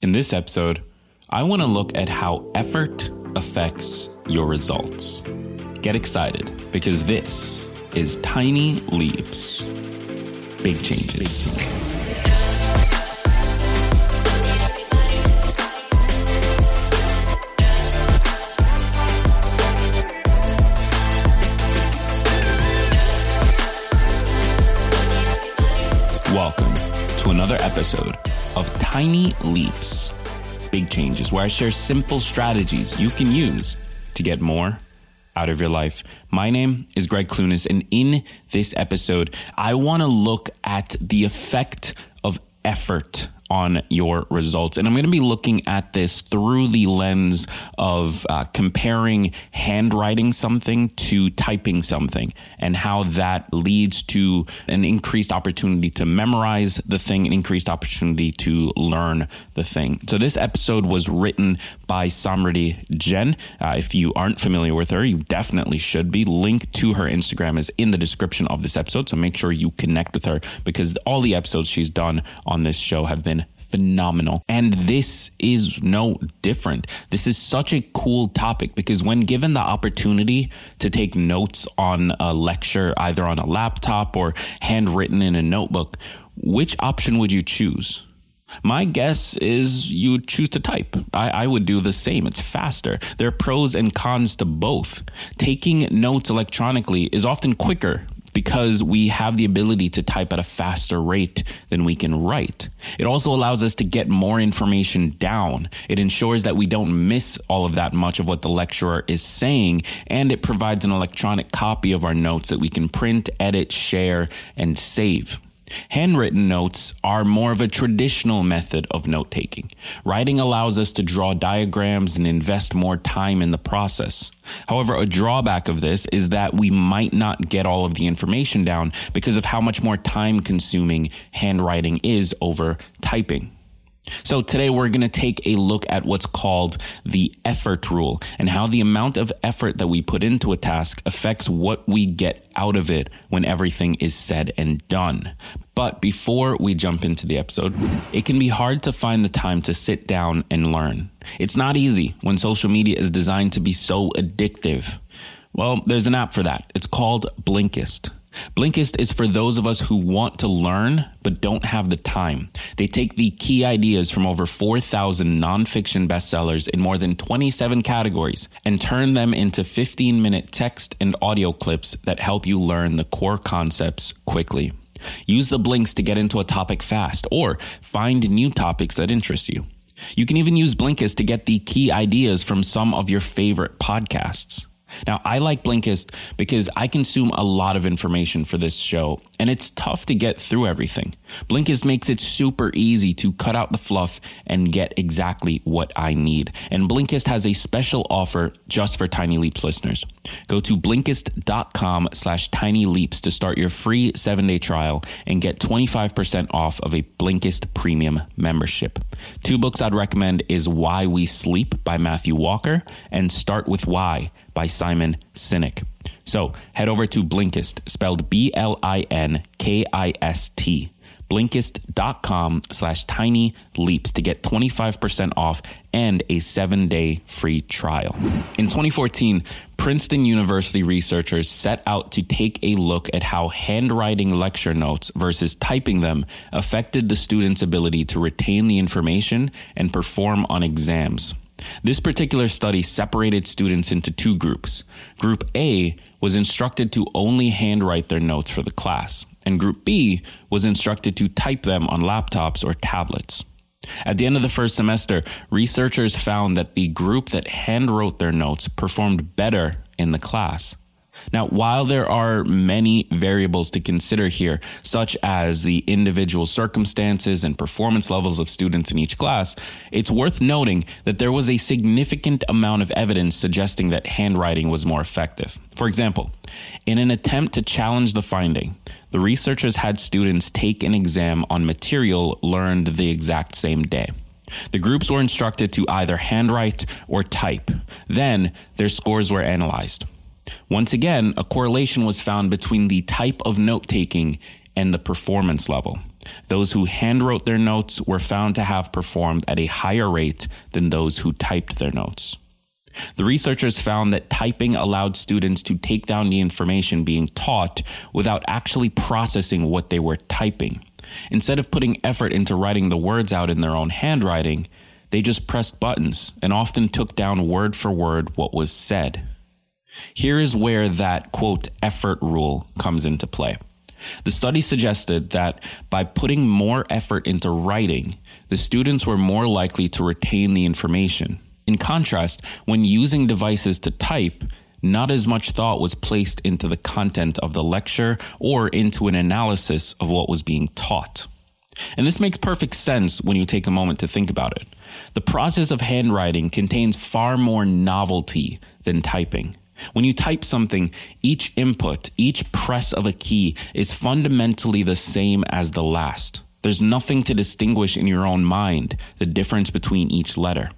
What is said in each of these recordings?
In this episode, I want to look at how effort affects your results. Get excited because this is Tiny Leaps, Big Changes. Welcome to another episode of Tiny Leaps, Big Changes, where I share simple strategies you can use to get more out of your life. My name is Gregg Clunis, and in this episode, I want to look at the effect of effort on your results. And I'm going to be looking at this through the lens of uh, comparing handwriting something to typing something and how that leads to an increased opportunity to memorize the thing, an increased opportunity to learn the thing. So this episode was written by Samridhi Jain. Uh, if you aren't familiar with her, you definitely should be. Link to her Instagram is in the description of this episode. So make sure you connect with her because all the episodes she's done on this show have been phenomenal. And this is no different. This is such a cool topic because when given the opportunity to take notes on a lecture, either on a laptop or handwritten in a notebook, which option would you choose? My guess is you choose to type. I, I, would do the same. It's faster. There are pros and cons to both. Taking notes electronically is often quicker because we have the ability to type at a faster rate than we can write. It also allows us to get more information down. It ensures that we don't miss all of that much of what the lecturer is saying, and it provides an electronic copy of our notes that we can print, edit, share, and save. Handwritten notes are more of a traditional method of note taking. Writing allows us to draw diagrams and invest more time in the process. However, a drawback of this is that we might not get all of the information down because of how much more time consuming handwriting is over typing. So today we're going to take a look at what's called the effort rule and how the amount of effort that we put into a task affects what we get out of it when everything is said and done. But before we jump into the episode, it can be hard to find the time to sit down and learn. It's not easy when social media is designed to be so addictive. Well, there's an app for that. It's called Blinkist. Blinkist is for those of us who want to learn but don't have the time. They take the key ideas from over 4,000 nonfiction bestsellers in more than 27 categories and turn them into 15 minute text and audio clips that help you learn the core concepts quickly. Use the blinks to get into a topic fast or find new topics that interest you. You can even use Blinkist to get the key ideas from some of your favorite podcasts. Now, I like Blinkist because I consume a lot of information for this show, and it's tough to get through everything. Blinkist makes it super easy to cut out the fluff and get exactly what I need. And Blinkist has a special offer just for Tiny Leaps listeners. Go to Blinkist.com slash Tiny Leaps to start your free seven-day trial and get 25% off of a Blinkist premium membership. Two books I'd recommend is Why We Sleep by Matthew Walker and Start With Why by Simon Sinek. So head over to Blinkist, spelled B L I N K I S T, blinkist.com slash tiny leaps to get 25% off and a seven day free trial. In 2014, Princeton University researchers set out to take a look at how handwriting lecture notes versus typing them affected the students' ability to retain the information and perform on exams. This particular study separated students into two groups. Group A was instructed to only handwrite their notes for the class, and Group B was instructed to type them on laptops or tablets. At the end of the first semester, researchers found that the group that handwrote their notes performed better in the class. Now, while there are many variables to consider here, such as the individual circumstances and performance levels of students in each class, it's worth noting that there was a significant amount of evidence suggesting that handwriting was more effective. For example, in an attempt to challenge the finding, the researchers had students take an exam on material learned the exact same day. The groups were instructed to either handwrite or type. Then their scores were analyzed. Once again, a correlation was found between the type of note taking and the performance level. Those who handwrote their notes were found to have performed at a higher rate than those who typed their notes. The researchers found that typing allowed students to take down the information being taught without actually processing what they were typing. Instead of putting effort into writing the words out in their own handwriting, they just pressed buttons and often took down word for word what was said. Here is where that quote effort rule comes into play. The study suggested that by putting more effort into writing, the students were more likely to retain the information. In contrast, when using devices to type, not as much thought was placed into the content of the lecture or into an analysis of what was being taught. And this makes perfect sense when you take a moment to think about it. The process of handwriting contains far more novelty than typing. When you type something, each input, each press of a key is fundamentally the same as the last. There's nothing to distinguish in your own mind the difference between each letter.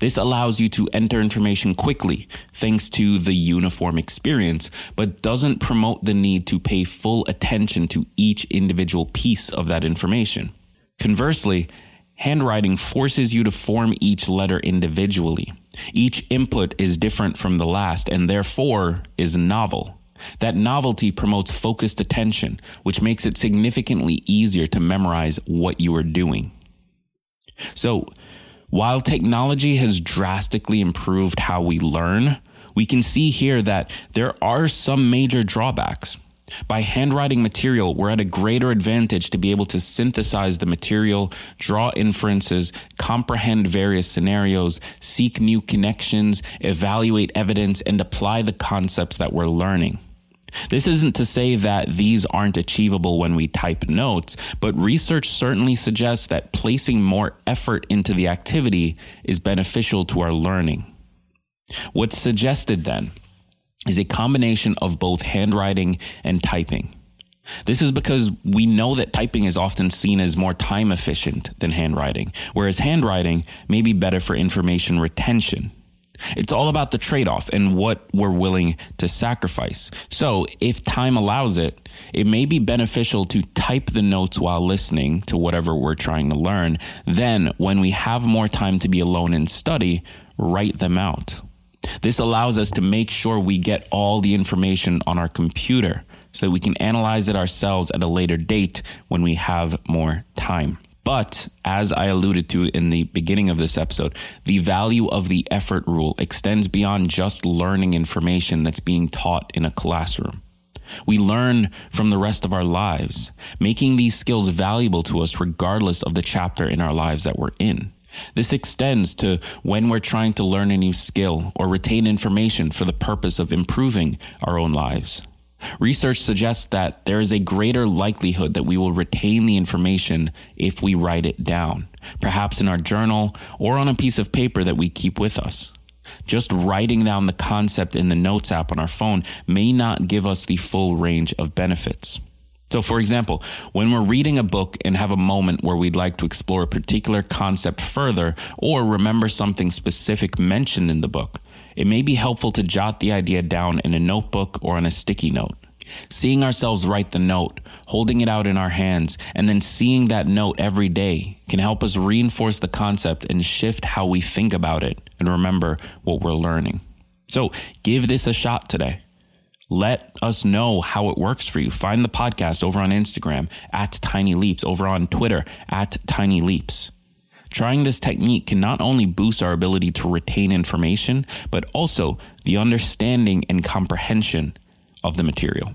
This allows you to enter information quickly thanks to the uniform experience, but doesn't promote the need to pay full attention to each individual piece of that information. Conversely, handwriting forces you to form each letter individually. Each input is different from the last and therefore is novel. That novelty promotes focused attention, which makes it significantly easier to memorize what you are doing. So, while technology has drastically improved how we learn, we can see here that there are some major drawbacks. By handwriting material, we're at a greater advantage to be able to synthesize the material, draw inferences, comprehend various scenarios, seek new connections, evaluate evidence, and apply the concepts that we're learning. This isn't to say that these aren't achievable when we type notes, but research certainly suggests that placing more effort into the activity is beneficial to our learning. What's suggested then is a combination of both handwriting and typing. This is because we know that typing is often seen as more time efficient than handwriting, whereas handwriting may be better for information retention. It's all about the trade off and what we're willing to sacrifice. So, if time allows it, it may be beneficial to type the notes while listening to whatever we're trying to learn. Then, when we have more time to be alone and study, write them out. This allows us to make sure we get all the information on our computer so that we can analyze it ourselves at a later date when we have more time. But as I alluded to in the beginning of this episode, the value of the effort rule extends beyond just learning information that's being taught in a classroom. We learn from the rest of our lives, making these skills valuable to us regardless of the chapter in our lives that we're in. This extends to when we're trying to learn a new skill or retain information for the purpose of improving our own lives. Research suggests that there is a greater likelihood that we will retain the information if we write it down, perhaps in our journal or on a piece of paper that we keep with us. Just writing down the concept in the Notes app on our phone may not give us the full range of benefits. So, for example, when we're reading a book and have a moment where we'd like to explore a particular concept further or remember something specific mentioned in the book, it may be helpful to jot the idea down in a notebook or on a sticky note. Seeing ourselves write the note, holding it out in our hands, and then seeing that note every day can help us reinforce the concept and shift how we think about it and remember what we're learning. So, give this a shot today. Let us know how it works for you. Find the podcast over on Instagram at Tiny Leaps, over on Twitter at Tiny Leaps. Trying this technique can not only boost our ability to retain information, but also the understanding and comprehension of the material.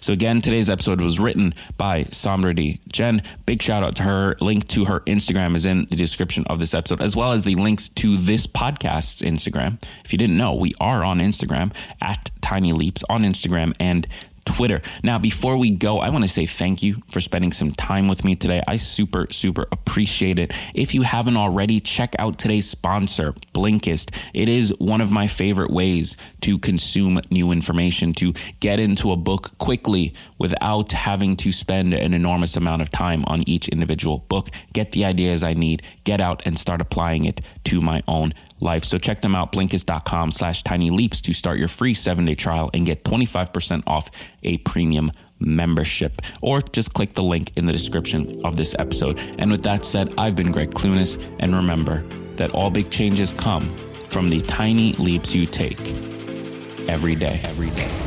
So again, today's episode was written by Samridhi Jain. Big shout out to her. Link to her Instagram is in the description of this episode, as well as the links to this podcast's Instagram. If you didn't know, we are on Instagram at Tiny Leaps on Instagram and Twitter. Now, before we go, I want to say thank you for spending some time with me today. I super, super appreciate it. If you haven't already, check out today's sponsor, Blinkist. It is one of my favorite ways to consume new information, to get into a book quickly without having to spend an enormous amount of time on each individual book. Get the ideas I need, get out and start applying it to my own life. So check them out, blinkist.com slash tiny leaps to start your free seven day trial and get 25% off a premium membership or just click the link in the description of this episode. And with that said, I've been Gregg Clunis and remember that all big changes come from the tiny leaps you take every day, every day.